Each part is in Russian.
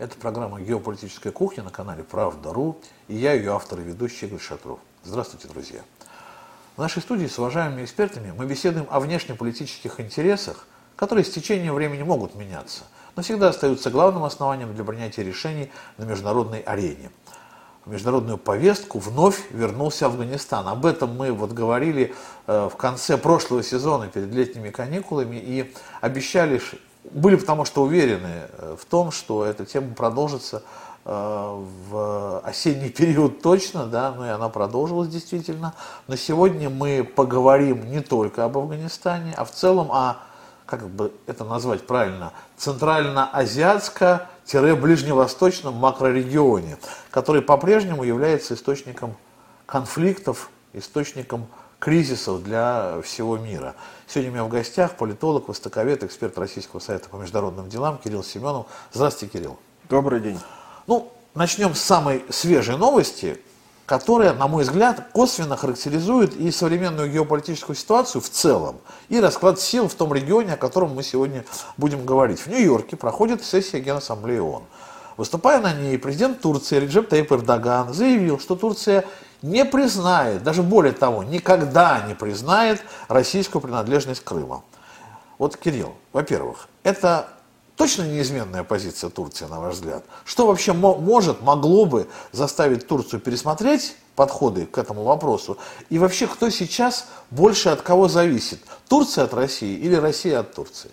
Это программа «Геополитическая кухня» на канале «Правда.ру» и я, ее автор и ведущий Игорь Шатров. Здравствуйте, друзья! В нашей студии с уважаемыми экспертами мы беседуем о внешнеполитических интересах, которые с течением времени могут меняться, но всегда остаются главным основанием для принятия решений на международной арене. В международную повестку вновь вернулся Афганистан. Об этом мы вот говорили э, в конце прошлого сезона перед летними каникулами и обещали были потому что уверены э, в том, что эта тема продолжится э, в осенний период точно, да, ну и она продолжилась действительно. Но сегодня мы поговорим не только об Афганистане, а в целом о, как бы это назвать правильно, центрально-азиатско-ближневосточном макрорегионе, который по-прежнему является источником конфликтов, источником кризисов для всего мира. Сегодня у меня в гостях политолог, востоковед, эксперт Российского совета по международным делам Кирилл Семенов. Здравствуйте, Кирилл. Добрый день. Ну, начнем с самой свежей новости, которая, на мой взгляд, косвенно характеризует и современную геополитическую ситуацию в целом, и расклад сил в том регионе, о котором мы сегодня будем говорить. В Нью-Йорке проходит сессия Генассамблеи ООН. Выступая на ней, президент Турции Реджеп Таип Эрдоган заявил, что Турция не признает, даже более того, никогда не признает российскую принадлежность Крыма. Вот, Кирилл, во-первых, это точно неизменная позиция Турции, на ваш взгляд? Что вообще может, могло бы заставить Турцию пересмотреть подходы к этому вопросу? И вообще, кто сейчас больше от кого зависит? Турция от России или Россия от Турции?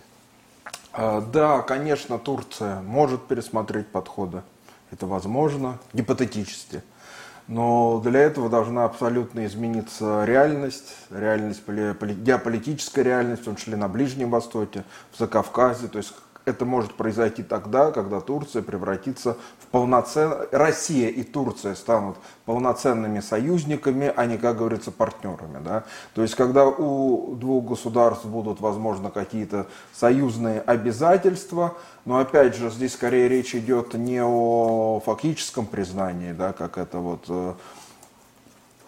А, да, конечно, Турция может пересмотреть подходы. Это возможно, гипотетически. Но для этого должна абсолютно измениться реальность, реальность, геополитическая реальность, в том числе на Ближнем Востоке, в Закавказье. То есть это может произойти тогда, когда Турция превратится в полноценную... Россия и Турция станут полноценными союзниками, а не, как говорится, партнерами. Да? То есть, когда у двух государств будут, возможно, какие-то союзные обязательства, но, опять же, здесь скорее речь идет не о фактическом признании, да, как это вот э,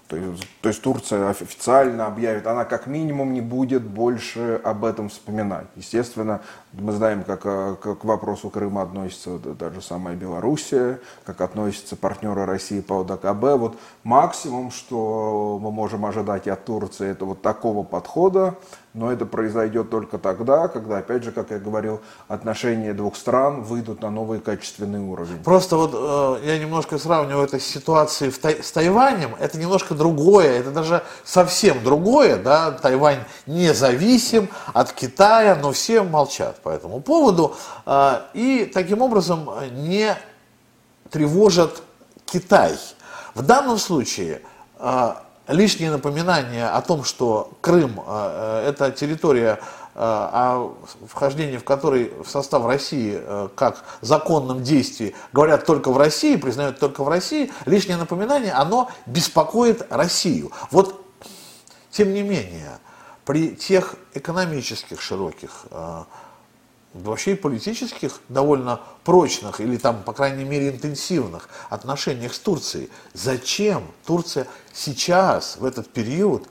то есть, то есть Турция официально объявит, она как минимум не будет больше об этом вспоминать. Естественно, мы знаем, как, э, как к вопросу Крыма относится даже самая Белоруссия, как относятся партнеры России по ОДКБ. Вот максимум, что мы можем ожидать от Турции, это вот такого подхода, но это произойдет только тогда, когда, опять же, как я говорил, отношения двух стран выйдут на новый качественный уровень. Просто вот э, я немножко сравниваю это с ситуацией в Тай- с Тайванем. Это немножко другое, это даже совсем другое. Да? Тайвань независим от Китая, но все молчат по этому поводу. Э, и таким образом не тревожат Китай. В данном случае э, лишнее напоминание о том, что Крым э, э, это территория, э, о вхождении в которой в состав России как законном действии говорят только в России, признают только в России, лишнее напоминание, оно беспокоит Россию. Вот, тем не менее, при тех экономических широких вообще политических довольно прочных или там, по крайней мере, интенсивных отношениях с Турцией. Зачем Турция сейчас, в этот период,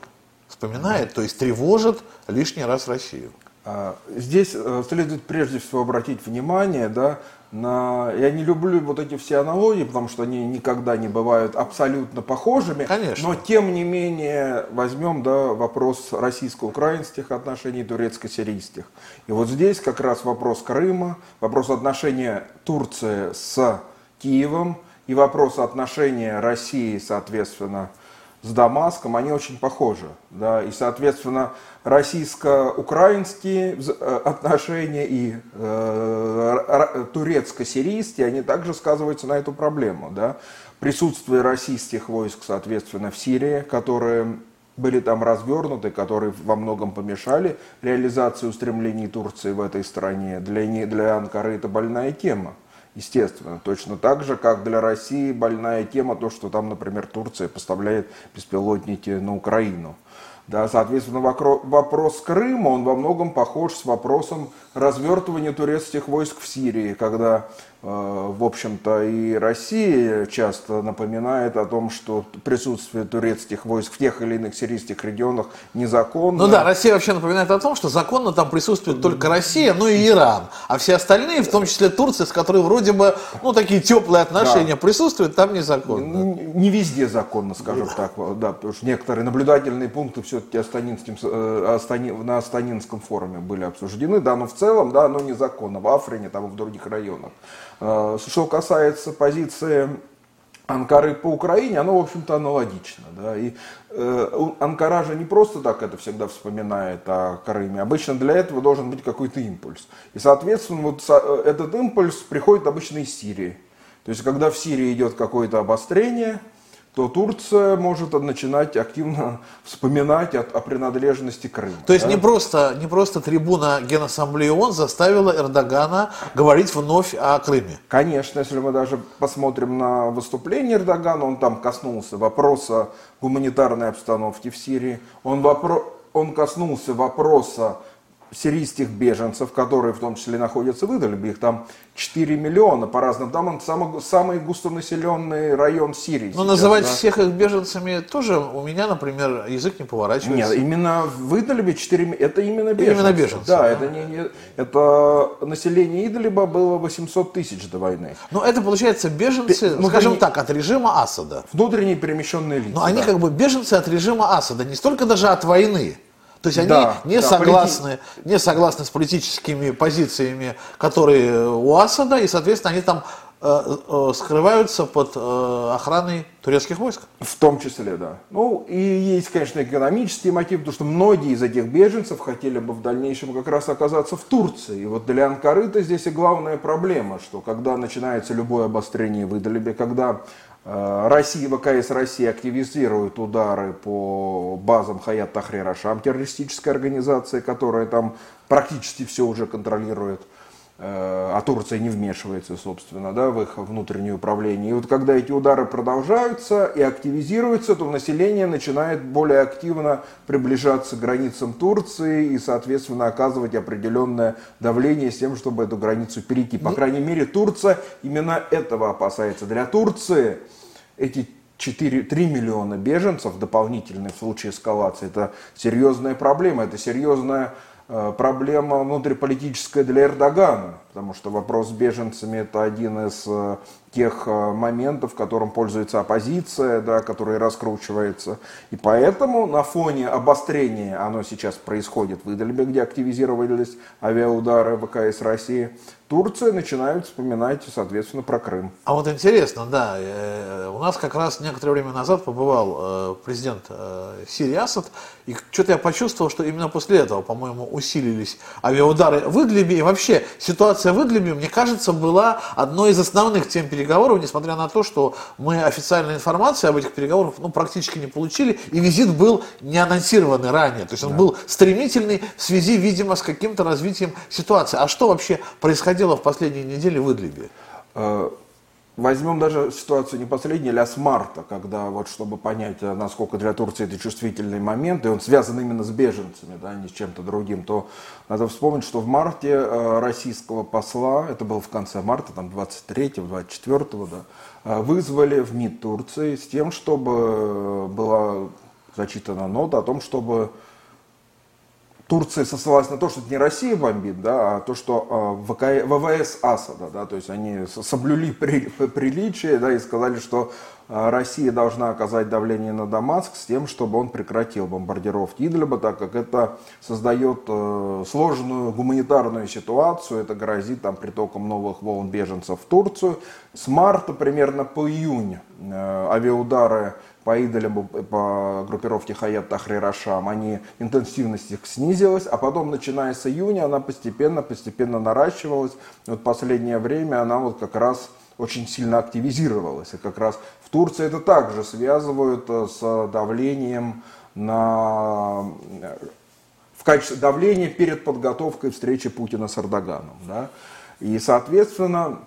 вспоминает, то есть тревожит лишний раз Россию? А, здесь э, следует прежде всего обратить внимание, да, на... Я не люблю вот эти все аналогии, потому что они никогда не бывают абсолютно похожими. Конечно. Но тем не менее возьмем да, вопрос российско-украинских отношений, турецко-сирийских. И вот здесь как раз вопрос Крыма, вопрос отношения Турции с Киевом и вопрос отношения России, соответственно, с Дамаском, они очень похожи. Да? И, соответственно, российско-украинские э, отношения и э, турецко-сирийские, они также сказываются на эту проблему. Да? Присутствие российских войск, соответственно, в Сирии, которые были там развернуты, которые во многом помешали реализации устремлений Турции в этой стране. Для, для Анкары это больная тема естественно. Точно так же, как для России больная тема то, что там, например, Турция поставляет беспилотники на Украину. Да, соответственно, вопрос Крыма, он во многом похож с вопросом развертывания турецких войск в Сирии, когда Э, в общем-то, и Россия часто напоминает о том, что присутствие турецких войск в тех или иных сирийских регионах незаконно. Ну да, Россия вообще напоминает о том, что законно там присутствует только Россия, ну и Иран. А все остальные, в том числе Турция, с которой вроде бы, ну, такие теплые отношения да. присутствуют, там незаконно. Не везде законно, скажем так, да, потому что некоторые наблюдательные пункты все-таки э, на Астанинском форуме были обсуждены, да, но в целом, да, оно незаконно в Африне, там и в других районах. Э, что касается позиции Анкары по Украине, оно, в общем-то, аналогично. Да? И э, Анкара же не просто так это всегда вспоминает о Крыме. Обычно для этого должен быть какой-то импульс. И, соответственно, вот э, этот импульс приходит обычно из Сирии. То есть, когда в Сирии идет какое-то обострение, то Турция может начинать активно вспоминать о, о принадлежности Крыма. То есть да? не, просто, не просто трибуна Генассамблеи ООН заставила Эрдогана говорить вновь о Крыме? Конечно, если мы даже посмотрим на выступление Эрдогана, он там коснулся вопроса гуманитарной обстановки в Сирии, он, вопро... он коснулся вопроса сирийских беженцев, которые в том числе находятся в Идолибе, их там 4 миллиона по разным данным, самый, самый густонаселенный район Сирии. Но сейчас, называть да? всех их беженцами тоже у меня, например, язык не поворачивается. Нет, именно в Идолибе 4 это именно беженцы. Именно беженцы. Да, да. Это, не, не, это население Идолиба было 800 тысяч до войны. Но это получается беженцы, Внутренне... скажем так, от режима Асада. Внутренние перемещенные лица. Но они как бы беженцы от режима Асада, не столько даже от войны. То есть они да, не, да, согласны, полити... не согласны с политическими позициями, которые у Асада, и, соответственно, они там э, э, скрываются под э, охраной турецких войск. В том числе, да. Ну, и есть, конечно, экономический мотив, потому что многие из этих беженцев хотели бы в дальнейшем как раз оказаться в Турции. И вот для Анкары-то здесь и главная проблема, что когда начинается любое обострение в Идлибе, когда Россия, ВКС России активизирует удары по базам Хаят Тахрир Ашам, террористической организации, которая там практически все уже контролирует, э, а Турция не вмешивается, собственно, да, в их внутреннее управление. И вот когда эти удары продолжаются и активизируются, то население начинает более активно приближаться к границам Турции и, соответственно, оказывать определенное давление с тем, чтобы эту границу перейти. По крайней мере, Турция именно этого опасается. Для Турции эти 4, 3 миллиона беженцев дополнительных в случае эскалации, это серьезная проблема, это серьезная э, проблема внутриполитическая для Эрдогана, потому что вопрос с беженцами это один из э, тех э, моментов, которым пользуется оппозиция, да, который раскручивается. И поэтому на фоне обострения, оно сейчас происходит в Идальбе, где активизировались авиаудары ВКС России, Турция начинает вспоминать, соответственно, про Крым. А вот интересно, да, э, у нас как раз некоторое время назад побывал э, президент э, Сирии Асад, и что-то я почувствовал, что именно после этого, по-моему, усилились авиаудары в Идлибе, и вообще ситуация в Идлибе, мне кажется, была одной из основных тем переговоров, несмотря на то, что мы официальной информации об этих переговорах ну, практически не получили, и визит был не анонсированный ранее, то есть он да. был стремительный в связи, видимо, с каким-то развитием ситуации. А что вообще происходило происходило в последние недели в Идлибе? Э, возьмем даже ситуацию не последней, а с марта, когда вот чтобы понять, э, насколько для Турции это чувствительный момент, и он связан именно с беженцами, да, не с чем-то другим, то надо вспомнить, что в марте э, российского посла, это было в конце марта, там 23-го, 24-го, да, вызвали в МИД Турции с тем, чтобы была зачитана нота о том, чтобы Турция сослалась на то, что это не Россия бомбит, да, а то, что ВК, ВВС Асада, да, то есть они соблюли при, приличие, да, и сказали, что э, Россия должна оказать давление на Дамаск с тем, чтобы он прекратил бомбардировки Идлиба, так как это создает э, сложную гуманитарную ситуацию, это грозит там притоком новых волн беженцев в Турцию. С марта примерно по июнь э, авиаудары по идолям, по группировке Хаят Тахрир Ашам, они, интенсивность их снизилась, а потом, начиная с июня, она постепенно, постепенно наращивалась. И вот последнее время она вот как раз очень сильно активизировалась. И как раз в Турции это также связывают э, с давлением на в качестве давления перед подготовкой встречи Путина с Эрдоганом. Да? И, соответственно,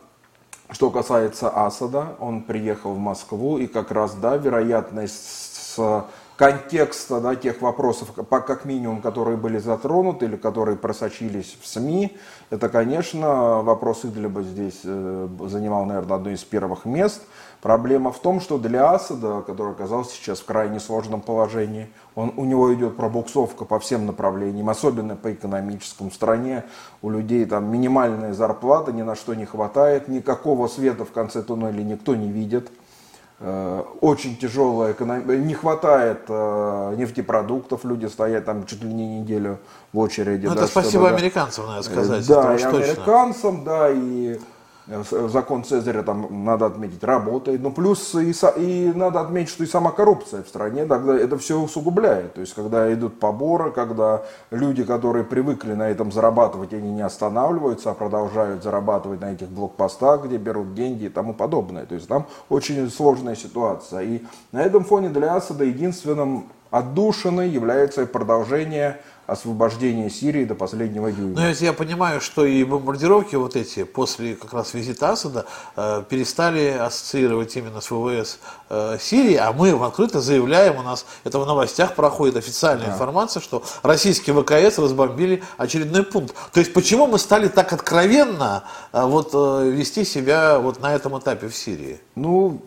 что касается Асада, он приехал в Москву, и как раз, да, вероятность с контекста да, тех вопросов, как минимум, которые были затронуты или которые просочились в СМИ, это, конечно, вопрос Идлиба здесь э, занимал, наверное, одно из первых мест. Проблема в том, что для Асада, который оказался сейчас в крайне сложном положении, он, у него идет пробуксовка по всем направлениям, особенно по экономическому. Стране у людей там минимальная зарплата, ни на что не хватает, никакого света в конце туннеля никто не видит. Э, очень тяжелая экономика, не хватает э, нефтепродуктов, люди стоят там чуть ли не неделю в очереди. Ну, да, это спасибо чтобы, американцам, надо сказать. Да, и американцам, да, и Э, закон Цезаря, там, надо отметить, работает. Но плюс и, и надо отметить, что и сама коррупция в стране тогда это все усугубляет. То есть, когда идут поборы, когда люди, которые привыкли на этом зарабатывать, они не останавливаются, а продолжают зарабатывать на этих блокпостах, где берут деньги и тому подобное. То есть, там очень сложная ситуация. И на этом фоне для Асада единственным отдушиной является продолжение освобождения Сирии до последнего дюйма. Если я понимаю, что и бомбардировки вот эти после как раз визита Асада э, перестали ассоциировать именно с ВВС э, Сирии, а мы открыто заявляем, у нас это в новостях проходит официальная да. информация, что российские ВКС разбомбили очередной пункт. То есть почему мы стали так откровенно э, вот э, вести себя вот на этом этапе в Сирии? Ну,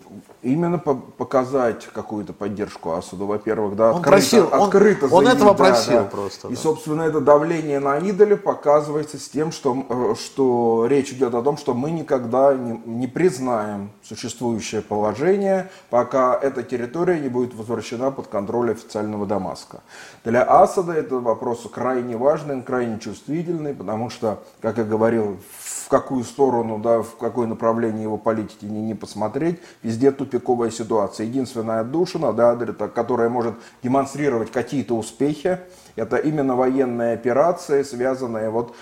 Именно по показать какую-то поддержку Асаду, во-первых, да, он открыто, просил, открыто он, он этого просил да. просто. И, да. собственно, это давление на идоле показывается с тем, что, э, что речь идет о том, что мы никогда не, не признаем существующее положение, пока эта территория не будет возвращена под контроль официального Дамаска. Для Асада этот вопрос крайне важный, крайне чувствительный, потому что, как я говорил, в какую сторону, да, в какое направление его политики не, не посмотреть, везде тупиковая ситуация. Единственная отдушина, да, которая может демонстрировать какие-то успехи, это именно военная операция, связанная вот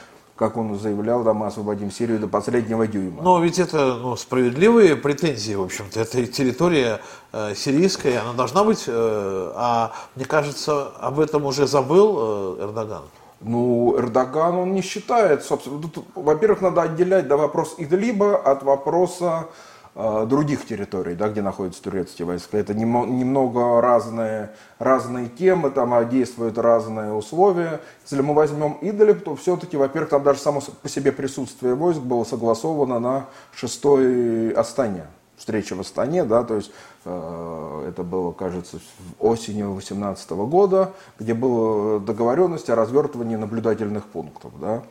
как он заявлял, да, мы освободим Сирию до последнего дюйма. Но ведь это ну, справедливые претензии, в общем-то. Это территория э, сирийская, она должна быть, э, а мне кажется, об этом уже забыл э, Эрдоган. Ну, Эрдоган, он не считает, собственно, во-первых, надо отделять да, вопрос Идлиба от вопроса э, других территорий, да, где находятся турецкие войска. Это немного разные, разные темы, там действуют разные условия. Если мы возьмем Идлиб, то все-таки, во-первых, там даже само по себе присутствие войск было согласовано на шестой Астане встреча в Астане, да, то есть э, это было, кажется, осенью 2018 года, где была договоренность о развертывании наблюдательных пунктов, да.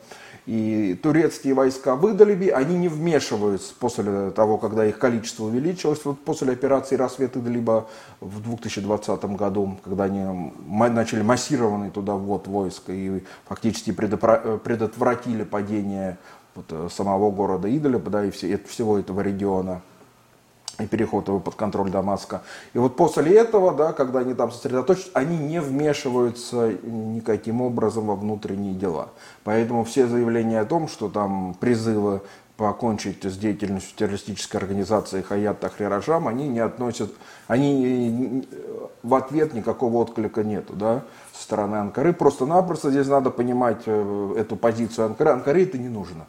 И турецкие войска выдали они не вмешиваются после того, когда их количество увеличилось, вот после операции «Рассвет Идлиба» в 2020 году, когда они начали массированный туда ввод войск и фактически предотвратили падение вот, э, самого города Идлиба, да, и всего этого региона и переход его под контроль Дамаска. И вот после этого, да, когда они там сосредоточатся, они не вмешиваются никаким образом во внутренние дела. Поэтому все заявления о том, что там призывы покончить с деятельностью террористической организации Хаят Тахрирашам, они не относят, они в ответ никакого отклика нету, да, со стороны Анкары. Просто-напросто здесь надо понимать э, эту позицию Анкары. Анкаре это не нужно.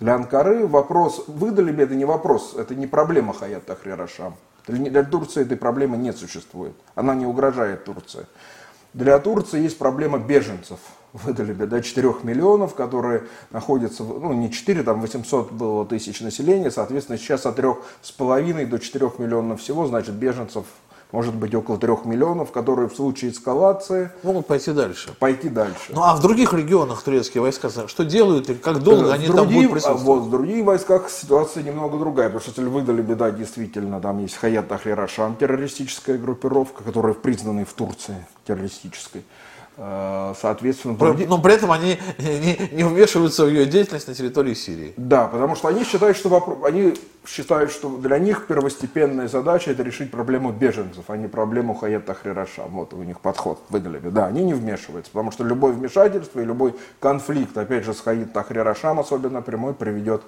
Для Анкары вопрос, выдали ли это не вопрос, это не проблема Хаят Тахрирашам. Для Турции этой проблемы не существует. Она не угрожает Турции. Для Турции есть проблема беженцев. Выдали бы до 4 миллионов, которые находятся, ну не 4, там 800 было тысяч населения, соответственно сейчас от 3,5 до 4 миллионов всего, значит беженцев может быть около трех миллионов, которые в случае эскалации могут пойти дальше. Пойти дальше. Ну а в других регионах турецкие войска что делают и как долго в они другим, там будут присутствовать? Вот, в других войсках ситуация немного другая, потому что если выдали беда, действительно, там есть Хаят Тахрирашан, террористическая группировка, которая признана в Турции террористической. Э, соответственно, другие... Но при этом они не, не вмешиваются в ее деятельность на территории Сирии. Да, потому что они считают, что, вопрос... они считают, что для них первостепенная задача это решить проблему беженцев, а не проблему Хаят Тахрираша. Вот у них подход выдали. Да, они не вмешиваются, потому что любое вмешательство и любой конфликт, опять же, с Хаят Тахрирашам особенно прямой, приведет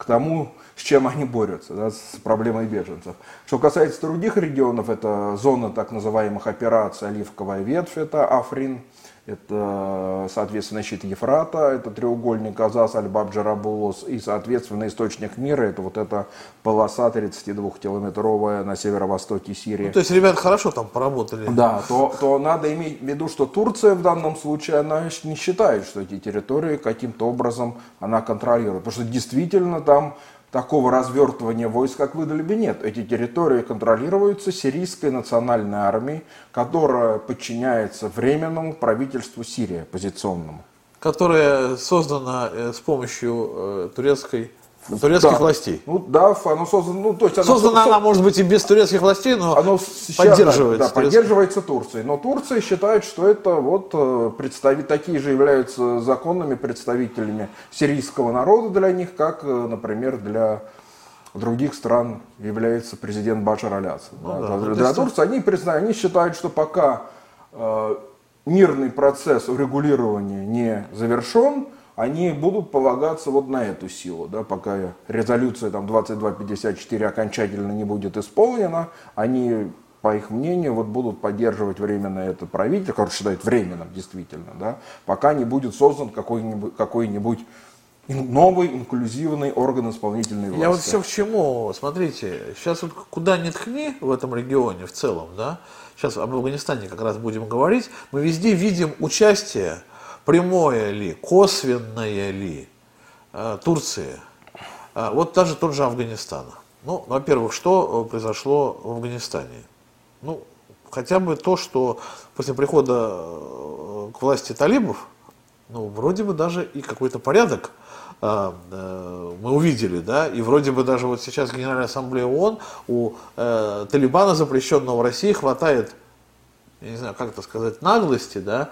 к тому, с чем они борются, да, с проблемой беженцев. Что касается других регионов, это зона так называемых операций «Оливковая ветвь», это Африн, это, соответственно, щит Ефрата, это треугольник Азаз, Аль-Баб, Джарабулос, и, соответственно, источник мира, это вот эта полоса 32-километровая на северо-востоке Сирии. Ну, то есть ребята хорошо там поработали. Да, то, то надо иметь в виду, что Турция в данном случае, она не считает, что эти территории каким-то образом она контролирует. Потому что действительно там такого развертывания войск, как в Идлибе, нет. Эти территории контролируются сирийской национальной армией, которая подчиняется временному правительству Сирии, оппозиционному. Которая создана э, с помощью э, турецкой турецких да. властей. Ну да, оно создано, ну то есть оно создана она может быть и без турецких властей, но оно сейчас, поддерживается. Да, поддерживается Турцией. Но Турция считает, что это вот э, представить такие же являются законными представителями сирийского народа для них, как, э, например, для других стран является президент Башар Алясад. Ну, да, да, для, для Турции они признают, они считают, что пока э, мирный процесс урегулирования не завершен, они будут полагаться вот на эту силу, да, пока резолюция там 2254 окончательно не будет исполнена, они по их мнению, вот будут поддерживать временно это правительство, которое считают временным действительно, да, пока не будет создан какой-нибудь, какой-нибудь новый инклюзивный орган исполнительной власти. Я вот все к чему, смотрите, сейчас вот куда ни ткни в этом регионе в целом, да, сейчас об Афганистане как раз будем говорить, мы везде видим участие прямое ли, косвенное ли э, Турции, э, вот даже тот же Афганистан. Ну, во-первых, что э, произошло в Афганистане? Ну, хотя бы то, что после прихода к власти талибов, ну, вроде бы даже и какой-то порядок мы увидели, да, и вроде бы даже вот сейчас Генеральная Ассамблея ООН у э, Талибана, запрещенного в России, хватает, я не знаю, как это сказать, наглости, да,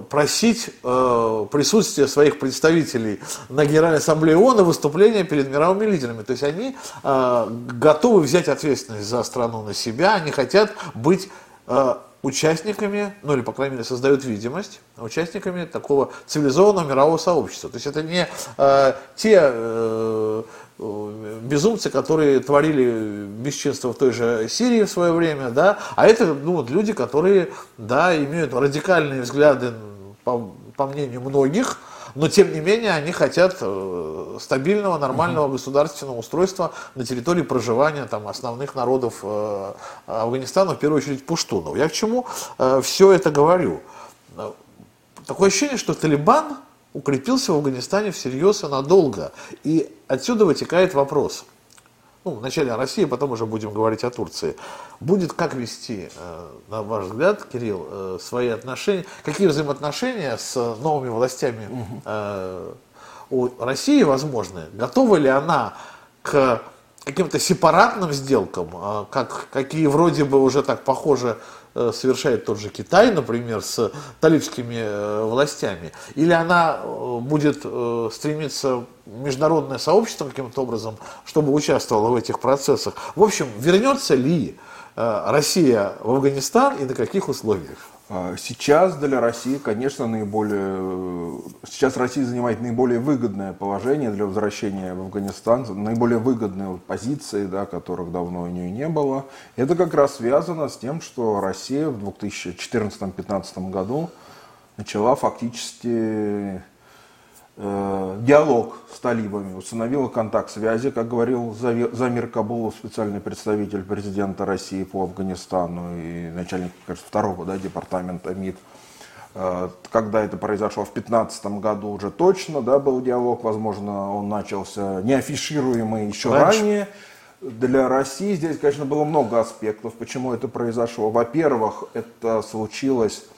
просить э, присутствия своих представителей на Генеральной Ассамблее ООН и выступления перед мировыми лидерами. То есть они э, готовы взять ответственность за страну на себя, они хотят быть э, участниками, ну или, по крайней мере, создают видимость участниками такого цивилизованного мирового сообщества. То есть это не э, те э, безумцы, которые творили бесчинство в той же Сирии в свое время, да, а это ну, люди, которые, да, имеют радикальные взгляды, по, по мнению многих, но тем не менее они хотят э, стабильного, нормального угу. государственного устройства на территории проживания там, основных народов э, Афганистана, в первую очередь пуштунов. Я к чему э, все это говорю? Такое ощущение, что Талибан укрепился в Афганистане всерьез и надолго. И отсюда вытекает вопрос. Ну, вначале о России, потом уже будем говорить о Турции. Будет как вести, э, на ваш взгляд, Кирилл, э, свои отношения, какие взаимоотношения с новыми властями угу. у России возможны? Готова ли она к каким-то сепаратным сделкам, как, какие вроде бы уже так похожи Э, совершает тот же Китай, например, с талибскими э, властями, или она э, будет стремиться международное сообщество каким-то образом, чтобы участвовало в этих процессах. В общем, вернется ли Россия в Афганистан и на каких условиях? А, сейчас для России, конечно, наиболее... Сейчас Россия занимает наиболее выгодное положение для возвращения в Афганистан, наиболее выгодные позиции, да, которых давно у нее не было. Это как раз связано с тем, что Россия в 2014-2015 году начала фактически диалог с талибами, установила контакт связи, как говорил Замир Кабулов, специальный представитель президента России по Афганистану и начальник кажется, второго да, департамента МИД. Э, когда это произошло в 2015 году уже точно да, был диалог, возможно, он начался неафишируемый еще Раньше. ранее. Для России здесь, конечно, было много аспектов, почему это произошло. Во-первых, это случилось Э,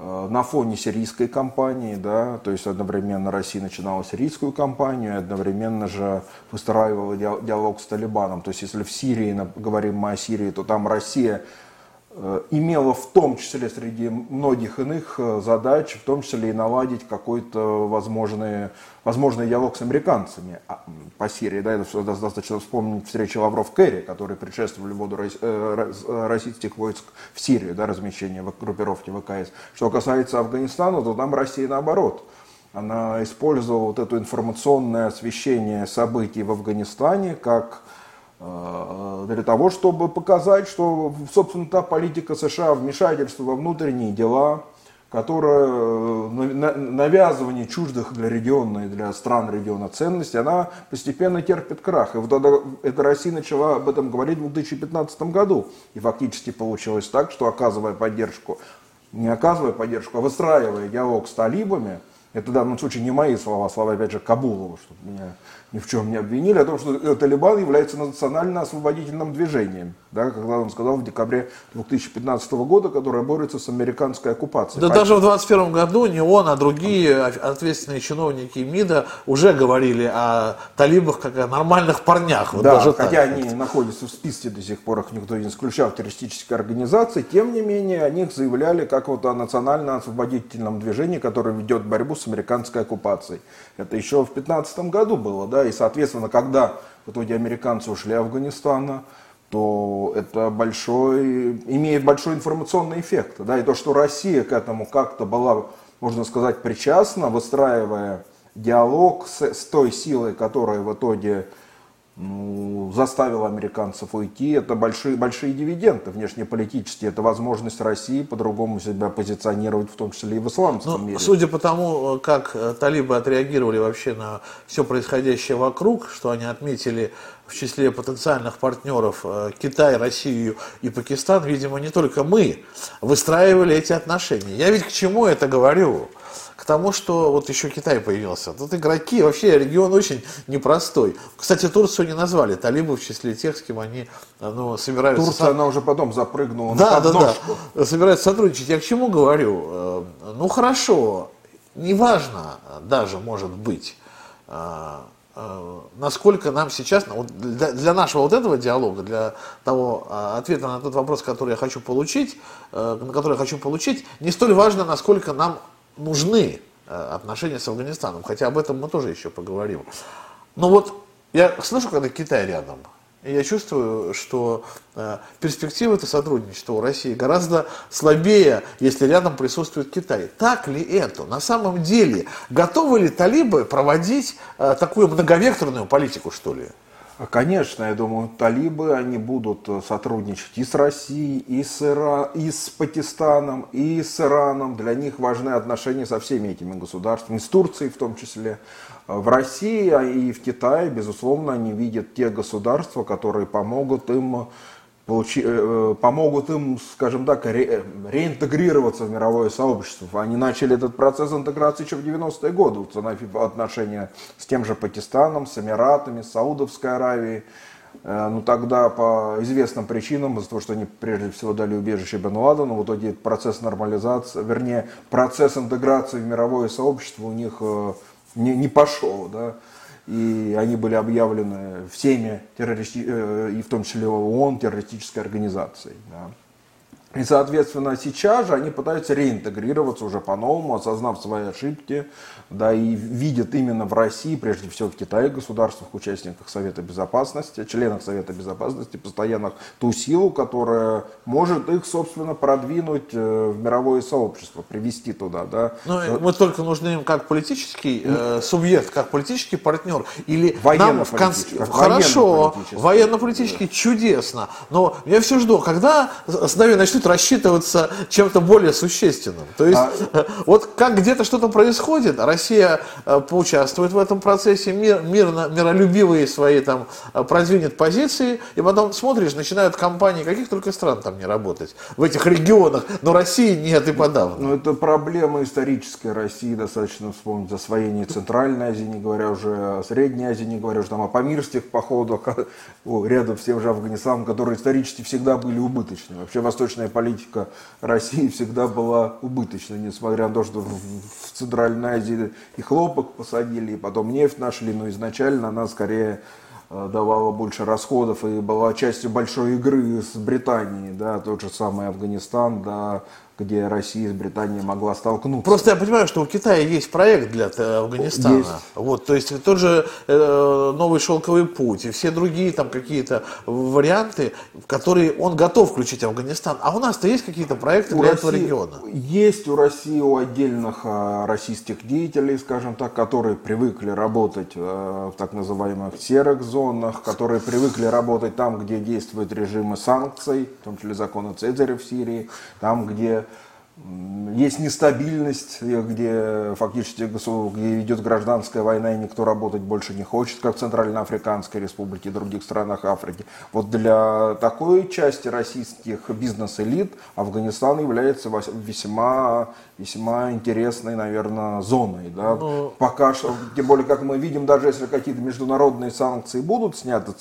на фоне сирийской кампании, да, то есть одновременно Россия начинала сирийскую кампанию, одновременно же выстраивала диалог с Талибаном. То есть если в Сирии, говорим мы о Сирии, то там Россия Э, имела в том числе среди многих иных э, задач, в том числе и наладить какой-то возможный, возможный диалог с американцами а, по Сирии. Да, это достаточно вспомнить встречи Лавров-Керри, которые предшествовали вводу э, российских войск в Сирию, да, размещение группировки ВКС. Что касается Афганистана, то там Россия наоборот. Она использовала вот это информационное освещение событий в Афганистане как э, для того, чтобы показать, что, собственно, та политика США вмешательства во внутренние дела, которая э, навязывание чуждых для региона и для стран региона ценностей, она постепенно терпит крах. И вот это Россия начала об этом говорить в 2015 году. И фактически получилось так, что оказывая поддержку, не оказывая поддержку, а выстраивая диалог с талибами, это в данном случае не мои слова, слова опять же Кабулова, чтобы меня ни в чем не обвинили, о том, что Талибан является национально-освободительным движением, да, когда он сказал в декабре 2015 года, которое борется с американской оккупацией. Да Поэтому... даже в 2021 году не он, а другие ответственные чиновники МИДа уже говорили о талибах как о нормальных парнях. Вот да, даже хотя так. они находятся в списке до сих пор, их никто не исключал в террористической организации, тем не менее о них заявляли как вот о национально-освободительном движении, которое ведет борьбу с американской оккупацией. Это еще в 2015 году было, да, и, соответственно, когда в итоге американцы ушли из Афганистана, то это большой, имеет большой информационный эффект. Да, и то, что Россия к этому как-то была, можно сказать, причастна, выстраивая диалог с, с той силой, которая в итоге ну, заставила американцев уйти. Это большие, большие дивиденды внешнеполитические. Это возможность России по-другому себя позиционировать, в том числе и в исламском ну, мире. Судя по тому, как э, талибы отреагировали вообще на все происходящее вокруг, что они отметили в числе потенциальных партнеров э, Китай, Россию и Пакистан, видимо, не только мы выстраивали эти отношения. Я ведь к чему это говорю? Тому, что вот еще Китай появился. Тут игроки, вообще регион очень непростой. Кстати, Турцию не назвали, талибы в числе тех, с кем они ну, собираются... Турция, со... она уже потом запрыгнула да, на. Да, да, собираются сотрудничать. Я к чему говорю? Э, ну, хорошо, неважно даже, может быть, э, э, насколько нам сейчас, ну, для нашего вот этого диалога, для того ответа на тот вопрос, который я хочу получить, на который я хочу получить, не столь важно, насколько нам нужны э, отношения с Афганистаном, хотя об этом мы тоже еще поговорим. Но вот я слышу, когда Китай рядом, и я чувствую, что э, перспективы это сотрудничества у России гораздо слабее, если рядом присутствует Китай. Так ли это? На самом деле, готовы ли талибы проводить э, такую многовекторную политику, что ли? Конечно, я думаю, талибы, они будут э, сотрудничать и с Россией, и с, Ира... и с Пакистаном, и с Ираном. Для них важны отношения со всеми этими государствами, с Турцией в том числе. В России и в Китае, безусловно, они видят те государства, которые помогут им получи, э, помогут им, скажем так, ре, реинтегрироваться в мировое сообщество. Они начали этот процесс интеграции еще в 90-е годы, установив отношения с тем же Пакистаном, с Эмиратами, с Саудовской Аравией. Э, ну тогда по известным причинам, из-за того, что они прежде всего дали убежище Бен Ладену, в итоге процесс нормализации, вернее, процесс интеграции в мировое сообщество у них э, не, не пошел. Да? И они были объявлены всеми террористи... Э, и в том числе ООН террористической организацией. Да. И, соответственно, сейчас же они пытаются реинтегрироваться уже по-новому, осознав свои ошибки, да, и видят именно в России, прежде всего в Китае, государствах, участниках Совета Безопасности, членах Совета Безопасности, постоянных ту силу, которая может их, собственно, продвинуть э, в мировое сообщество, привести туда, да. Ну, мы только нужны им как политический э, субъект, как политический партнер, или военно в конце... Хорошо, военно-политический, чудесно, но я все жду, когда с нами начнут начнут рассчитываться чем-то более существенным. То есть а... вот как где-то что-то происходит, Россия э, поучаствует в этом процессе, мир, мирно, миролюбивые свои там э, продвинет позиции, и потом смотришь, начинают компании каких только стран там не работать, в этих регионах, но России нет и подавно. Ну это проблема исторической России, достаточно вспомнить освоение Центральной Азии, не говоря уже о Средней Азии, не говоря уже там о памирских походах, рядом с тем же Афганистаном, которые исторически всегда были убыточны. Вообще Восточная политика России всегда была убыточной, несмотря на то, что в Центральной Азии и хлопок посадили, и потом нефть нашли, но изначально она скорее э, давала больше расходов и была частью большой игры с Британией, да, тот же самый Афганистан, да, где Россия с Британией могла столкнуться. Просто я понимаю, что у Китая есть проект для Афганистана. Есть. Вот, то есть тот же э, новый шелковый путь и все другие там какие-то варианты, в которые он готов включить Афганистан. А у нас-то есть какие-то проекты у для России, этого региона? Есть у России, у отдельных э, российских деятелей, скажем так, которые привыкли работать э, в так называемых серых зонах, которые привыкли работать там, где действуют режимы санкций, в том числе законы Цезаря в Сирии, там, где есть нестабильность, где фактически где идет гражданская война, и никто работать больше не хочет, как в Центральноафриканской республике и других странах Африки. Вот для такой части российских бизнес-элит Афганистан является весьма, весьма интересной, наверное, зоной. Да? Но... Ну, Пока что, тем более, как мы видим, даже если какие-то международные санкции будут сняты,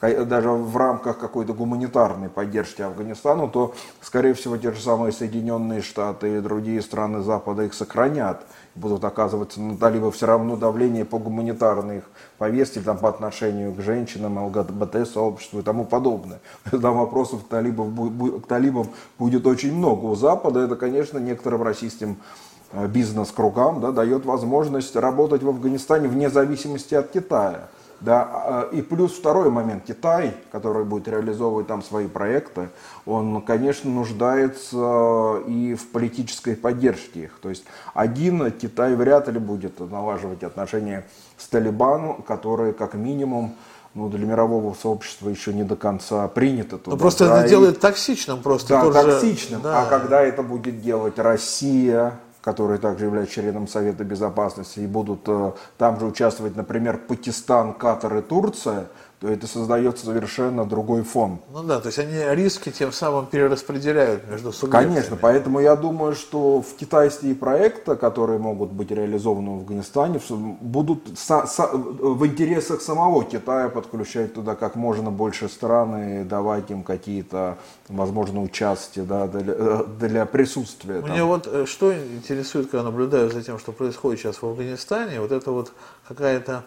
даже в рамках какой-то гуманитарной поддержки Афганистану, то, скорее всего, те же самые Соединенные Штаты и другие страны Запада их сохранят, будут оказываться на талибов все равно давление по гуманитарной их повестке там, по отношению к женщинам, ЛГБТ-сообществу и тому подобное. Там вопросов к, талибов, к талибам будет очень много. У Запада это, конечно, некоторым российским э, бизнес-кругам да, дает возможность работать в Афганистане вне зависимости от Китая. Да, а, и плюс второй момент. Китай, который будет реализовывать там свои проекты, он, конечно, нуждается и в политической поддержке их. То есть один Китай вряд ли будет налаживать отношения с Талибаном, который как минимум ну, для мирового сообщества еще не до конца принято. Туда, ну, просто да, это и... делает токсичным просто. Да, тоже... токсичным. Да. А когда это будет делать Россия, которые также являются членом Совета Безопасности и будут э, там же участвовать, например, Пакистан, Катар и Турция, это создает совершенно другой фон. Ну да, то есть они риски тем самым перераспределяют между субъектами. Конечно, поэтому я думаю, что в китайские проекты, которые могут быть реализованы в Афганистане, будут со, со, в интересах самого Китая подключать туда как можно больше стран и давать им какие-то, возможно, участия да, для, для присутствия. Мне там. вот э, что интересует, когда наблюдаю за тем, что происходит сейчас в Афганистане, вот это вот какая-то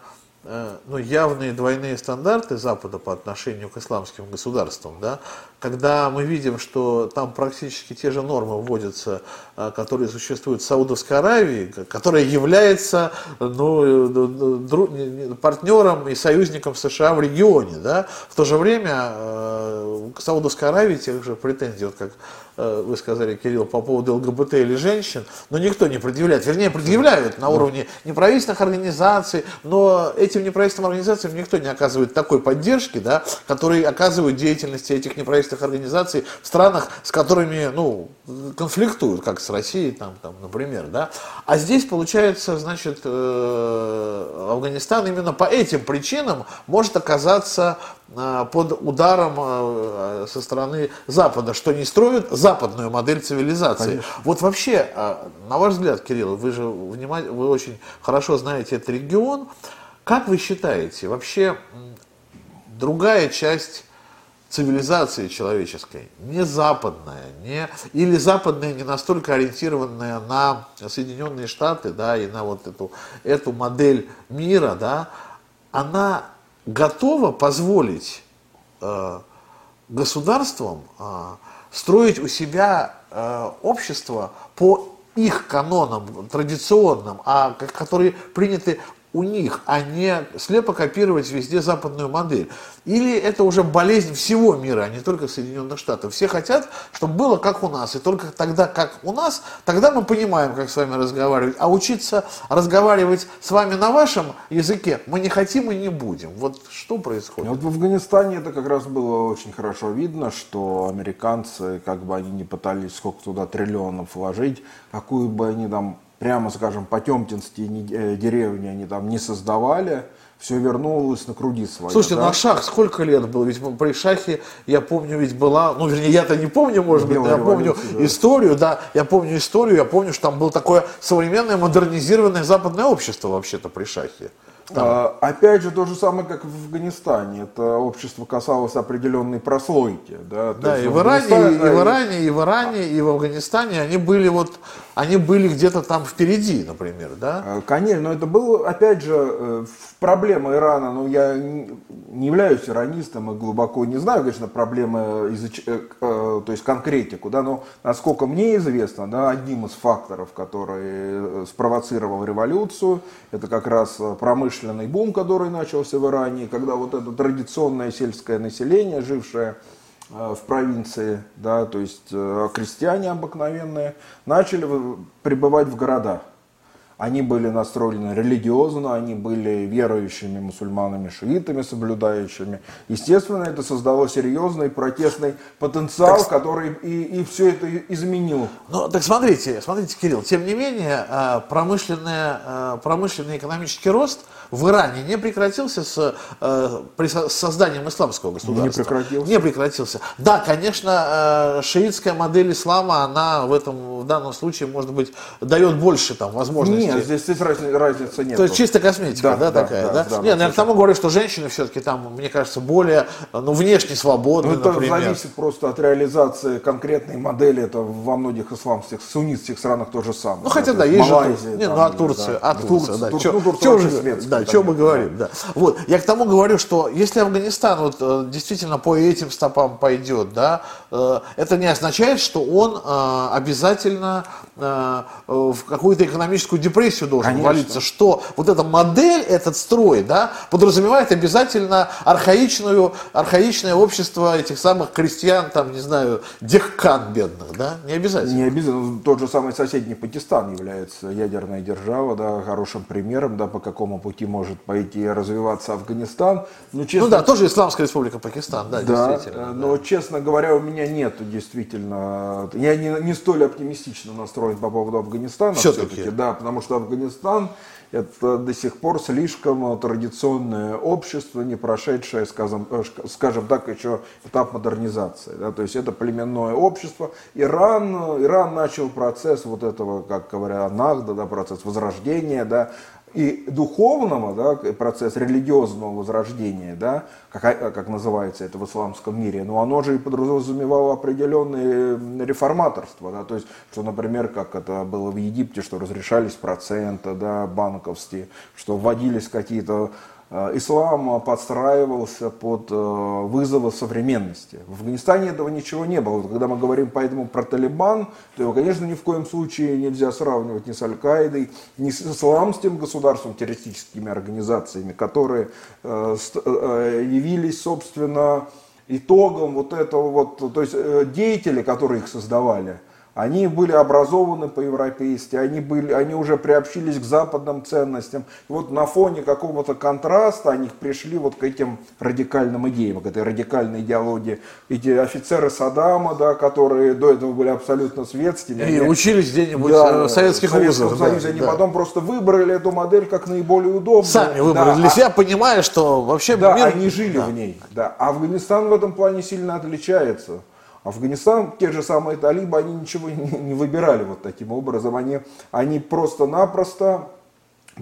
ну, явные двойные стандарты Запада по отношению к исламским государствам, да, когда мы видим, что там практически те же нормы вводятся, э, которые существуют в Саудовской Аравии, которая является ну, э, партнером и союзником США в регионе. Да. В то же время к Саудовской Аравии тех же претензий, вот как Э, вы сказали, Кирилл, по поводу ЛГБТ или женщин, но никто не предъявляет. Вернее, предъявляют на уровне неправительственных организаций, но этим неправительственным организациям никто не оказывает такой поддержки, да, которые оказывают деятельности этих неправительственных организаций в странах, с которыми ну, конфликтуют, как с Россией, там, там, например. Да. А здесь, получается, значит, э, Афганистан именно по этим причинам может оказаться Э, под ударом э, со стороны Запада, что не строят западную модель цивилизации. Конечно. Вот вообще, на ваш взгляд, Кирилл, вы же внимание, вы очень хорошо знаете этот регион, как вы считаете, вообще другая часть цивилизации человеческой, не западная, не, или западная не настолько ориентированная на Соединенные Штаты, да, и на вот эту, эту модель мира, да, она готова позволить э, государствам э, строить у себя э, общество по их канонам традиционным, а, которые приняты у них, а не слепо копировать везде западную модель. Или это уже болезнь всего мира, а не только Соединенных Штатов. Все хотят, чтобы было как у нас. И только тогда, как у нас, тогда мы понимаем, как с вами разговаривать. А учиться разговаривать с вами на вашем языке мы не хотим и не будем. Вот что происходит? Вот в Афганистане это как раз было очень хорошо видно, что американцы, как бы они не пытались сколько туда триллионов вложить, какую бы они там прямо скажем, потемкинские э, деревни они там не создавали, все вернулось на круги свои. Слушайте, да? на шах сколько лет было? Ведь при шахе, я помню, ведь была, ну, вернее, я-то не помню, может быть, я помню да. историю, да, я помню историю, я помню, что там было такое современное, модернизированное западное общество вообще-то при шахе. А, опять же, то же самое, как в Афганистане. Это общество касалось определенной прослойки. Да, да и, в Иране, и, да, и в Иране, и в Иране, и в Афганистане они были вот они были где-то там впереди, например, да? Э, конечно, но это было, опять же, э, проблема Ирана, ну, я не являюсь иранистом и глубоко не знаю, конечно, проблемы, изуч... то есть конкретику, да, но насколько мне известно, да, одним из факторов, который спровоцировал революцию, это как раз промышленный бум, который начался в Иране, когда вот это традиционное сельское население, жившее Э, в провинции, да, то есть э, крестьяне обыкновенные, начали прибывать в города. Они были настроены религиозно, они были верующими мусульманами, шиитами, соблюдающими. Естественно, это создало серьезный протестный потенциал, так, который и, и все это изменил. Ну, так смотрите, смотрите, Кирилл, тем не менее, э, промышленный, промышленный экономический рост в Иране не прекратился с, при созданием исламского государства. Не прекратился. Не прекратился. Да, конечно, шиитская модель ислама, она в этом, в данном случае, может быть, дает больше там возможностей нет, здесь, здесь разницы, разницы нет. То есть чисто косметика, да, да, да такая, да? да, да нет, ну, к тому говорю, что женщины все-таки там, мне кажется, более, ну, внешне свободны, ну, это например. зависит просто от реализации конкретной модели, это во многих исламских, суннитских странах то же самое. Ну, хотя, да, есть Малайзия, же, не, ну, а Турция, да, а Турция, да, что ну, да, что мы говорим, да. Вот, я к тому говорю, что если Афганистан вот э, действительно по этим стопам пойдет, да, э, это не означает, что он э, обязательно в какую-то экономическую депрессию должен Конечно. валиться, что вот эта модель, этот строй, да, подразумевает обязательно архаичную, архаичное общество этих самых крестьян, там, не знаю, дехкан бедных, да, не обязательно. Не обязательно. Тот же самый соседний Пакистан является ядерной державой, да, хорошим примером, да, по какому пути может пойти развиваться Афганистан. Ну, честно, ну да, тоже Исламская республика Пакистан, да, да действительно. Но, да. честно говоря, у меня нет действительно, я не, не столь оптимистично настроен по поводу Афганистана все-таки, все да, потому что Афганистан это до сих пор слишком традиционное общество, не прошедшее, скажем, э, скажем так, еще этап модернизации. Да? То есть это племенное общество. Иран, Иран начал процесс вот этого, как говорят, нагда, да, процесс возрождения, да, и духовного, да, процесс религиозного возрождения, да, как, как называется это в исламском мире, но оно же и подразумевало определенное реформаторство, да, то есть, что, например, как это было в Египте, что разрешались проценты, да, банковские, что вводились какие-то ислам подстраивался под э, вызовы современности. В Афганистане этого ничего не было. Когда мы говорим поэтому про Талибан, то его, конечно, ни в коем случае нельзя сравнивать ни с Аль-Каидой, ни с исламским государством, террористическими организациями, которые э, явились, собственно, итогом вот этого вот, то есть деятели, которые их создавали, они были образованы по-европейски, они, были, они уже приобщились к западным ценностям. И вот на фоне какого-то контраста они пришли вот к этим радикальным идеям, к этой радикальной идеологии. Эти офицеры Саддама, да, которые до этого были абсолютно светскими. И они, учились где-нибудь да, в советских вузах. Да, они да. потом просто выбрали эту модель как наиболее удобную. Сами выбрали да, для себя, понимая, что вообще да, мир... они жили да. в ней. Да. Афганистан в этом плане сильно отличается. Афганистан, те же самые талибы, они ничего не, выбирали вот таким образом. Они, они просто-напросто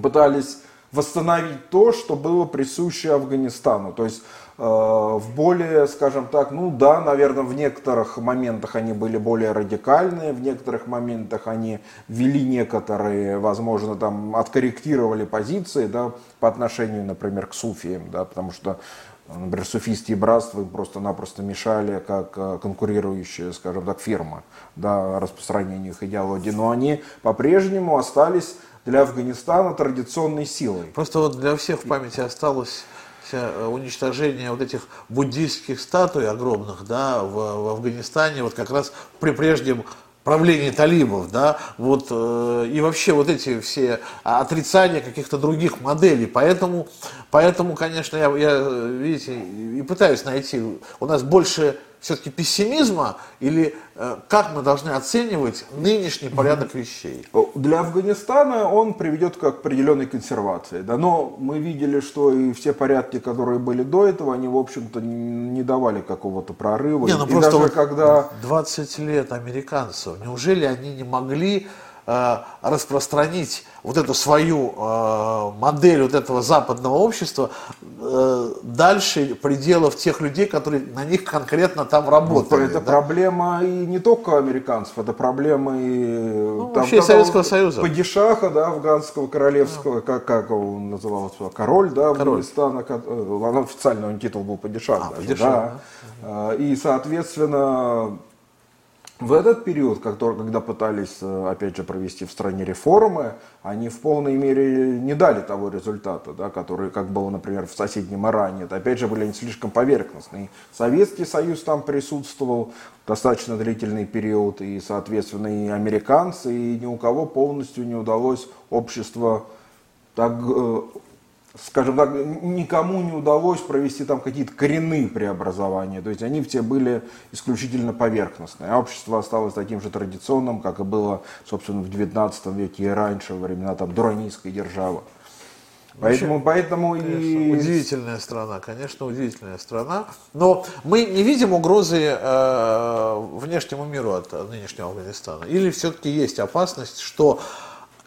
пытались восстановить то, что было присуще Афганистану. То есть э, в более, скажем так, ну да, наверное, в некоторых моментах они были более радикальные, в некоторых моментах они ввели некоторые, возможно, там откорректировали позиции, да, по отношению, например, к суфиям, да, потому что Например, суфийские братства им просто-напросто мешали как э, конкурирующая, скажем так, фирма да, распространению их идеологии. Но они по-прежнему остались для Афганистана традиционной силой. Просто вот для всех в памяти осталось э, уничтожение вот этих буддийских статуй огромных да, в, в Афганистане, вот как раз при прежнем правление талибов, да, вот, э, и вообще вот эти все отрицания каких-то других моделей. Поэтому, поэтому конечно, я, я, видите, и пытаюсь найти, у нас больше все-таки пессимизма или э, как мы должны оценивать нынешний порядок вещей? Для Афганистана он приведет к определенной консервации. Да, но мы видели, что и все порядки, которые были до этого, они, в общем-то, не давали какого-то прорыва. Не, ну и просто даже вот когда... 20 лет американцев, неужели они не могли распространить вот эту свою э, модель вот этого западного общества э, дальше пределов тех людей, которые на них конкретно там работали. Ну, это да? проблема и не только американцев, это проблема и ну, там, вообще Советского Союза. Падишаха, да, афганского королевского, да. как, как он назывался, король, да, король. Афганистана, официально он титул был Падишах. А, даже, падишах да. да. И, соответственно, в этот период, когда пытались, э, опять же, провести в стране реформы, они в полной мере не дали того результата, да, который, как было, например, в соседнем Иране. Это, опять же, были они слишком поверхностные. Советский Союз там присутствовал достаточно длительный период, и, соответственно, и американцы, и ни у кого полностью не удалось общество так э, скажем так, никому не удалось провести там какие-то коренные преобразования. То есть они все были исключительно поверхностные. А общество осталось таким же традиционным, как и было, собственно, в 19 веке и раньше, во времена там Дуранийской державы. Поэтому, Вообще, поэтому конечно, и... Удивительная страна, конечно, удивительная страна. Но мы не видим угрозы э, внешнему миру от нынешнего Афганистана. Или все-таки есть опасность, что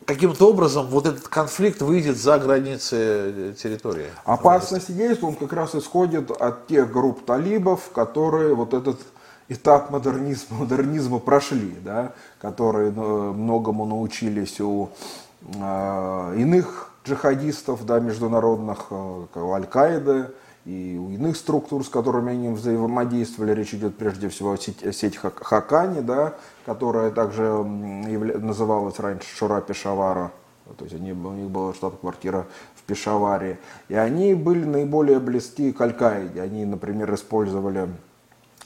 каким-то образом вот этот конфликт выйдет за границы э, территории. Опасность есть, он как раз исходит от тех групп талибов, которые вот этот этап модернизма, модернизма прошли, да, которые э, многому научились у э, иных джихадистов, да, международных, э, Аль-Каиды, и у иных структур, с которыми они взаимодействовали. Речь идет прежде всего о сети, сеть Хакани, да, которая также явля, называлась раньше Шура Пешавара. То есть они, у них была штаб-квартира в Пешаваре. И они были наиболее близки к Аль-Каиде. Они, например, использовали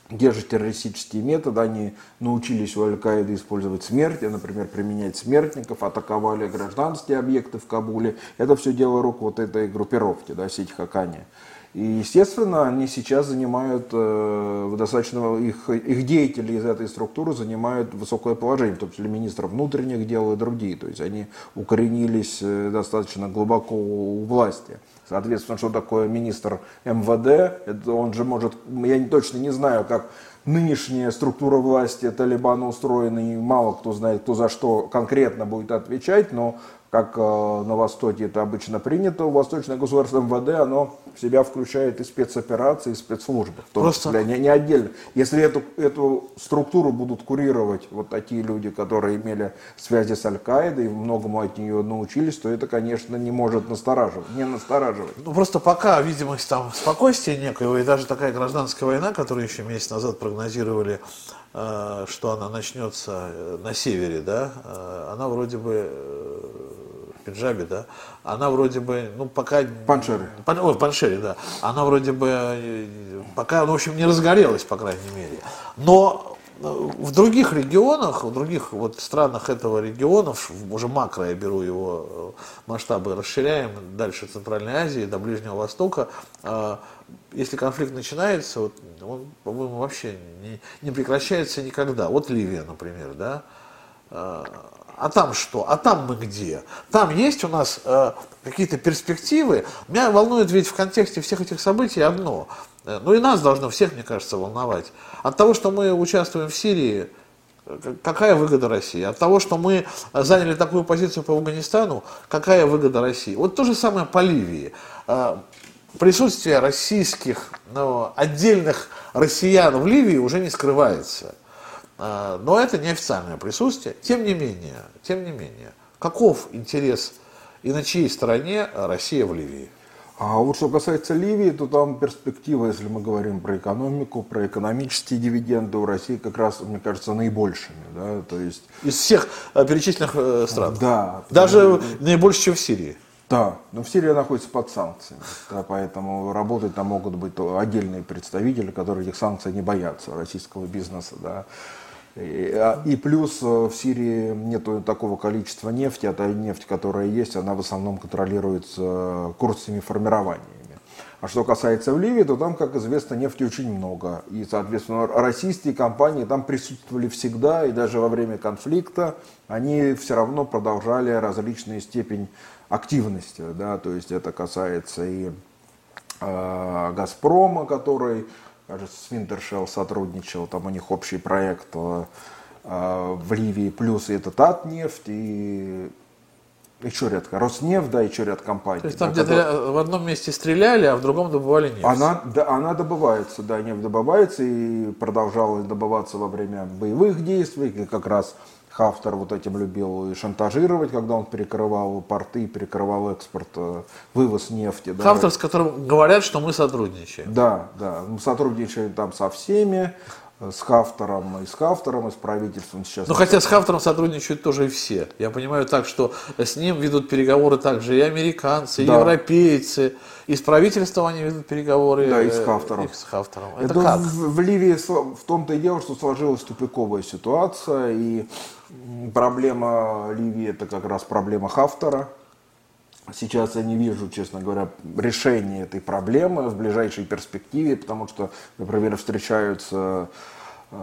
те же террористические методы, они научились у Аль-Каиды использовать смерть, например, применять смертников, атаковали гражданские объекты в Кабуле. Это все дело рук вот этой группировки, да, сеть Хакани. И, естественно, они сейчас занимают э, достаточно, их, их деятели из этой структуры занимают высокое положение, в том числе министр внутренних дел и другие. То есть они укоренились э, достаточно глубоко у власти. Соответственно, что такое министр МВД, это он же может, я точно не знаю, как нынешняя структура власти Талибана устроена, и мало кто знает, кто за что конкретно будет отвечать, но как э, на Востоке это обычно принято, у Восточное государство МВД, оно в себя включает и спецоперации, и спецслужбы. Просто... числе, не, не отдельно. Если эту, эту структуру будут курировать вот такие люди, которые имели связи с Аль-Каидой, и многому от нее научились, то это, конечно, не может настораживать, не настораживать. Ну, просто пока видимость там спокойствия некоего, и даже такая гражданская война, которую еще месяц назад прогнозировали, что она начнется э, на севере, да, она вроде бы Пенджабе, да, она вроде бы, ну, пока... Паншере. Пан, ой, Паншере, да. Она вроде бы э, пока, ну, в общем, не разгорелась, по крайней мере. Но э, в других регионах, в других вот странах этого региона, уже макро я беру его э, масштабы, расширяем дальше Центральной Азии, до Ближнего Востока, если конфликт начинается, вот, он, по-моему, вообще не, не прекращается никогда. Вот Ливия, например, да, а там что? А там мы где? Там есть у нас э, какие-то перспективы. Меня волнует ведь в контексте всех этих событий одно. Э, ну и нас должно всех, мне кажется, волновать. От того, что мы участвуем в Сирии, э, какая выгода России? От того, что мы заняли такую позицию по Афганистану, какая выгода России? Вот то же самое по Ливии. Присутствие российских, ну, отдельных россиян в Ливии уже не скрывается. А, но это неофициальное присутствие. Тем не менее, тем не менее, каков интерес и на чьей стороне Россия в Ливии? А вот что касается Ливии, то там перспектива, если мы говорим про экономику, про экономические дивиденды у России как раз, мне кажется, наибольшими. Да? То есть... Из всех э, перечисленных э, стран? Да. Даже потому... наибольше, чем в Сирии? Да, но в Сирии находится под санкциями, да, поэтому работать там могут быть отдельные представители, которые этих санкций не боятся, российского бизнеса. Да. И, а, и плюс э, в Сирии нет такого количества нефти, а та нефть, которая есть, она в основном контролируется курсами формированиями. А что касается в Ливии, то там, как известно, нефти очень много. И, соответственно, российские компании там присутствовали всегда, и даже во время конфликта они все равно продолжали различные степень активности. Да? То есть это касается и э, Газпрома, который кажется, с Винтершелл сотрудничал, там у них общий проект э, в Ливии, плюс это Татнефть и еще ряд Роснефть, да, еще ряд компаний. То есть там где-то которые- в одном месте стреляли, а в другом добывали нефть. Она, да, она добывается, да, нефть добывается и продолжала добываться во время боевых действий. И как раз Хафтер вот этим любил и шантажировать, когда он перекрывал порты, перекрывал экспорт, э, вывоз нефти. Да. Автор, с которым говорят, что мы сотрудничаем. Да, да. Мы сотрудничаем там со всеми, с Хафтером и с Хафтером, и с правительством сейчас. Ну, хотя с Хафтером сотрудничают тоже и все. Я понимаю так, что с ним ведут переговоры также и американцы, и Да. европейцы, и с правительством они ведут переговоры. Да, и с Хафтером. и с Хафтером. Это, Это как? В, в Ливии в том-то и дело, что сложилась тупиковая ситуация, и проблема Ливии это как раз проблема Хафтера. Сейчас я не вижу, честно говоря, решения этой проблемы в ближайшей перспективе, потому что, например, встречаются,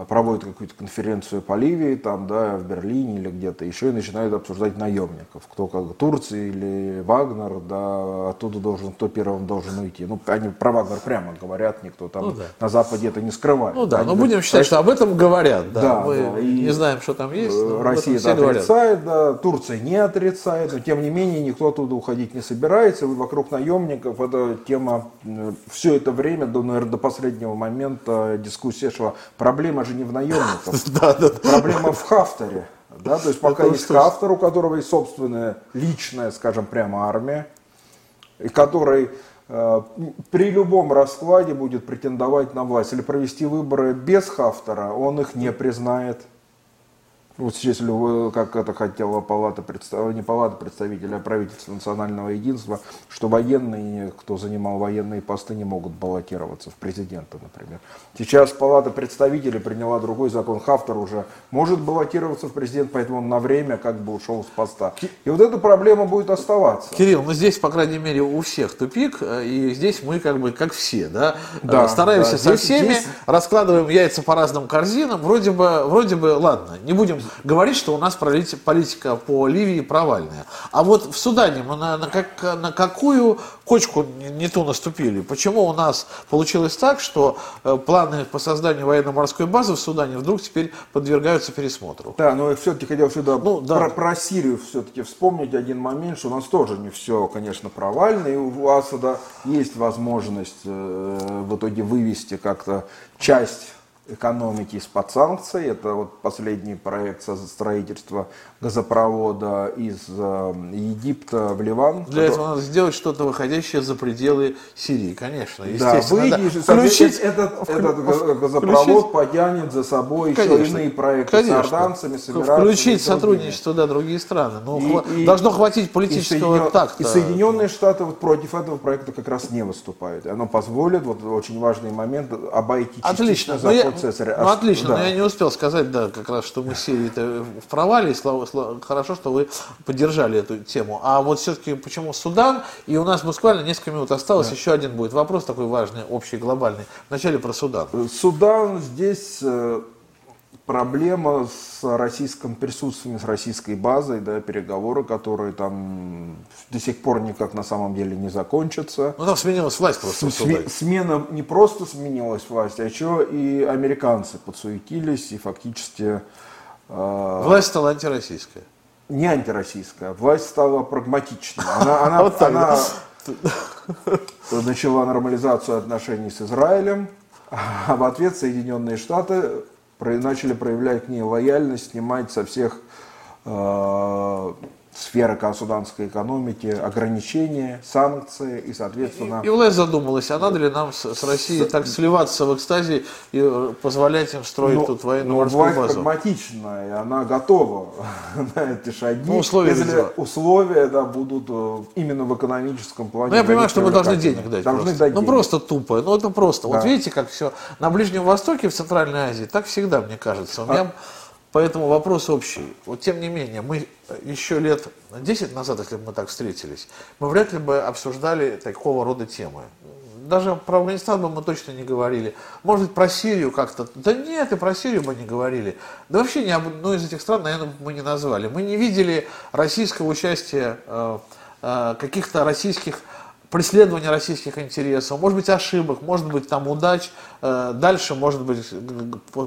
проводят какую-то конференцию по Ливии, там, да, в Берлине или где-то еще, и начинают обсуждать наемников, кто как Турция или Вагнер, да, оттуда должен, кто первым должен уйти. Ну, они про Вагнер прямо говорят, никто там Ну да. на Западе это не скрывает. Ну да, Они но говорят, будем считать, что об этом говорят. Да, Да, Мы да, и- не знаем, что там есть. Россия это говорят. отрицает, да, Турция не отрицает, но тем не менее никто оттуда уходить не собирается. И вокруг наемников эта тема все это время, до, наверное, до последнего момента дискуссия шла. Проблема же не в наемниках, проблема в Хафтере. Да, то есть пока есть. Хафтер, у которого есть собственная личная, скажем, прямо армия, и который э, при любом раскладе будет претендовать на власть или провести выборы без Хафтера, он их не признает. Вот если вы, как это хотела палата представ- не палата представителей, а правительство национального единства, что военные, кто занимал военные посты, не могут баллотироваться в президенты, например. Сейчас палата представителей приняла другой закон. Хафтер уже может баллотироваться в президент, поэтому он на время как бы ушел с поста. И вот эта проблема будет оставаться. Кирилл, ну здесь, по крайней мере, у всех тупик, э, и здесь мы как бы как все, да, Да, Э, стараемся да, со здесь- всеми, здесь- раскладываем яйца по разным корзинам, вроде бы, вроде бы, ладно, не будем говорить, что у нас полити- политика по Ливии провальная. А вот в Судане мы на, на как- на какую кочку не, не ту наступили? Почему у нас получилось так, что э, планы по созданию военно-морской базы в Судане вдруг теперь подвергаются пересмотру? Да, но я все-таки хотел сюда Ну, да. про, про Сирию все-таки вспомнить один момент, что у нас тоже не все, конечно, провально, и у Асада есть возможность э, в итоге вывести как-то часть экономики из-под санкций. Это вот последний проект со- строительства газопровода из э, Египта в Ливан. Для который- этого надо сделать что-то выходящее за пределы Сирии, конечно. Да, Естественно, да. выйдешь, и, включить, этот, вклю- этот га- газопровод включить- потянет за собой еще Конечно, иные проекты конечно. с орданцами, с и Включить сотрудничество, да, другие страны. Ну, И- хва- и- должно хватить И, политического Соединен- такта. и Соединенные Штаты вот против этого проекта как раз не выступают. И оно позволит, вот очень важный момент, обойти Отлично. частично Ну, я- Цезаря. ну, А отлично, что- но да. я не успел сказать, да, как раз, что мы Сирии-то в провале, и слава- слава- хорошо, что вы поддержали эту тему. А вот все-таки почему Судан, и у нас буквально несколько минут осталось, еще один будет вопрос такой важный, общий, глобальный. Вначале про Судан. Судан здесь э, проблема с российским присутствием, с российской базой, да, переговоры, которые там до сих пор никак на самом деле не закончатся. Ну, там сменилась власть просто Сме-. Смена не просто сменилась власть, а еще и американцы подсуетились и фактически э, Власть стала антироссийская. не антироссийская, власть стала прагматичной. Она, она- Вот она начала нормализацию отношений с Израилем, а в ответ Соединенные Штаты начали проявлять к ней лояльность, снимать со всех э, сферы суданской экономики ограничения, санкции и, соответственно... И власть задумалась, а надо ли нам с, с Россией так сливаться в экстазе и э, позволять им строить Ну, тут ну, военно-морскую власть базу? прагматичная, и она готова на эти шаги, Ну, условия если видела. условия да, будут э, именно в экономическом плане. Ну, я понимаю, что мы должны денег дать. Должны просто. дать ну, денег. просто тупо. Ну, это просто. Вот Да. видите, как все на Ближнем Востоке, в Центральной Азии, так всегда, мне кажется. У А меня поэтому вопрос общий. Вот тем не менее, мы еще лет 10 назад, если бы мы так встретились, мы вряд ли бы обсуждали такого рода темы. Даже про Афганистан бы мы точно не говорили. Может быть, про Сирию как-то. Да нет, и про Сирию бы не говорили. Да вообще ни одной из этих стран, наверное, мы не назвали. Мы не видели российского участия, э, э, каких-то российских преследования российских интересов, может быть ошибок, может быть там удач, э, дальше может быть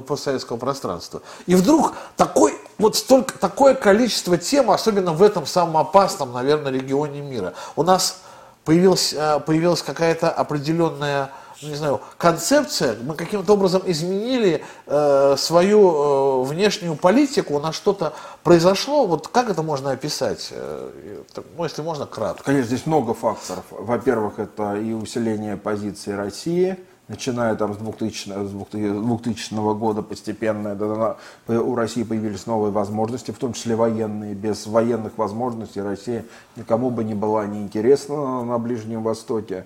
постсоветского пространства. И вдруг такой, вот столько, такое количество тем, особенно в этом самом опасном, наверное, регионе мира. У нас появилась, э, появилась какая-то определенная не знаю, концепция, мы каким-то образом изменили э, свою э, внешнюю политику, у нас что-то произошло, вот как это можно описать? Э, ну, если можно, кратко. Конечно, здесь много факторов. Во-первых, это и усиление позиции России, начиная там с 2000, с 2000 года постепенно у России появились новые возможности, в том числе военные. Без военных возможностей Россия никому бы не была неинтересна на Ближнем Востоке.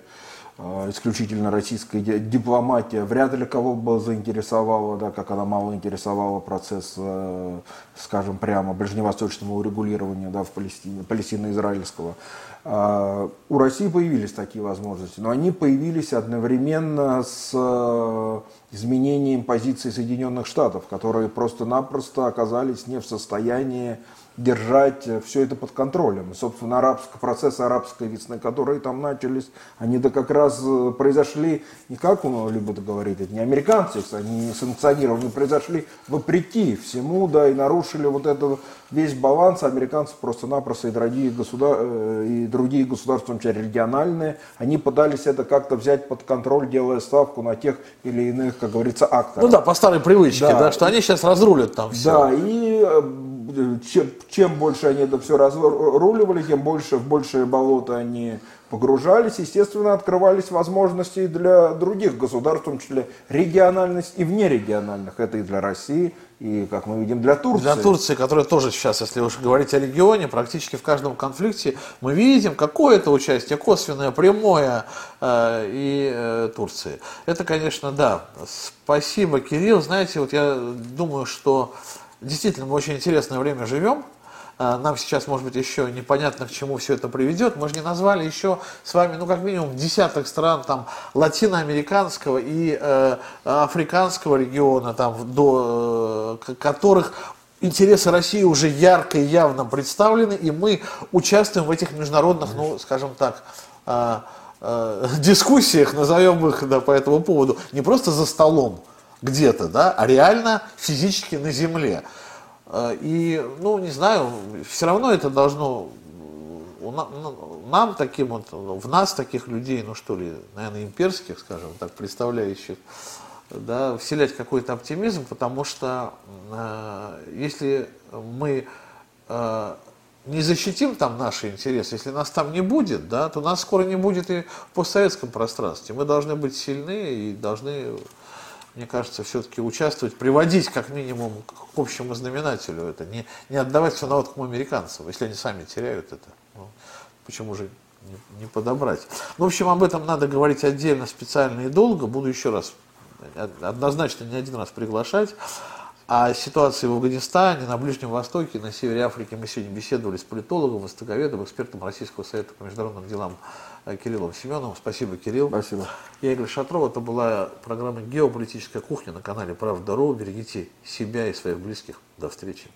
А, исключительно российская дипломатия вряд ли кого бы заинтересовала, да, как она мало интересовала процесс, э, скажем прямо, ближневосточного урегулирования да, в Палестине, палестино-израильского. А, у России появились такие возможности, но они появились одновременно с э, изменением позиции Соединенных Штатов, которые просто-напросто оказались не в состоянии держать э, все это под контролем. И, собственно, арабский, процессы арабской весны, которые там начались, они-то как раз э, произошли, не как он любит говорить, это не американцы, они санкционированы, произошли вопреки всему, да, и нарушили вот этот весь баланс. Американцы просто-напросто и другие, государ... Э, и другие государства, в региональные, они пытались это как-то взять под контроль, делая ставку на тех или иных, как говорится, акторов. Ну да, по старой привычке, да, да что они сейчас разрулят там все. Да, и чем, чем больше они это все разруливали, тем больше в большее болото они погружались. Естественно, открывались возможности и для других государств, в том числе региональных и внерегиональных. Это и для России, и, как мы видим, для Турции. Для Турции, которая тоже сейчас, если уж говорить о регионе, практически в каждом конфликте мы видим какое-то участие, косвенное, прямое э, и э, Турции. Это, конечно, да. Спасибо, Кирилл. Знаете, вот я думаю, что Действительно, мы очень интересное время живем. А, нам сейчас, может быть, еще непонятно, к чему все это приведет. Мы же не назвали еще с вами, ну, как минимум, десяток стран там латиноамериканского и э, африканского региона, там, до э, которых интересы России уже ярко и явно представлены, и мы участвуем в этих международных, ну, скажем так, э, э, дискуссиях, назовем их да, по этому поводу, не просто за столом, где-то, да, а реально физически на земле. Э, и, ну, не знаю, все равно это должно нам таким вот, в нас таких людей, ну что ли, наверное, имперских, скажем так, представляющих, да, вселять какой-то оптимизм, потому что э, если мы э, не защитим там наши интересы, если нас там не будет, да, то нас скоро не будет и в постсоветском пространстве. Мы должны быть сильны и должны мне кажется, все-таки участвовать, приводить как минимум к общему знаменателю это, не, не отдавать все на откуп американцам, если они сами теряют это. Ну, почему же не, не подобрать? Ну, в общем, об этом надо говорить отдельно, специально и долго. Буду еще раз, однозначно не один раз приглашать. О ситуации в Афганистане, на Ближнем Востоке, на севере Африки мы сегодня беседовали с политологом, востоковедом, экспертом Российского совета по международным делам Э, Кириллом Семеновым. Спасибо, Кирилл. Спасибо. Я Игорь Шатров. Это была программа «Геополитическая кухня» на канале «Правда.ру». Берегите себя и своих близких. До встречи.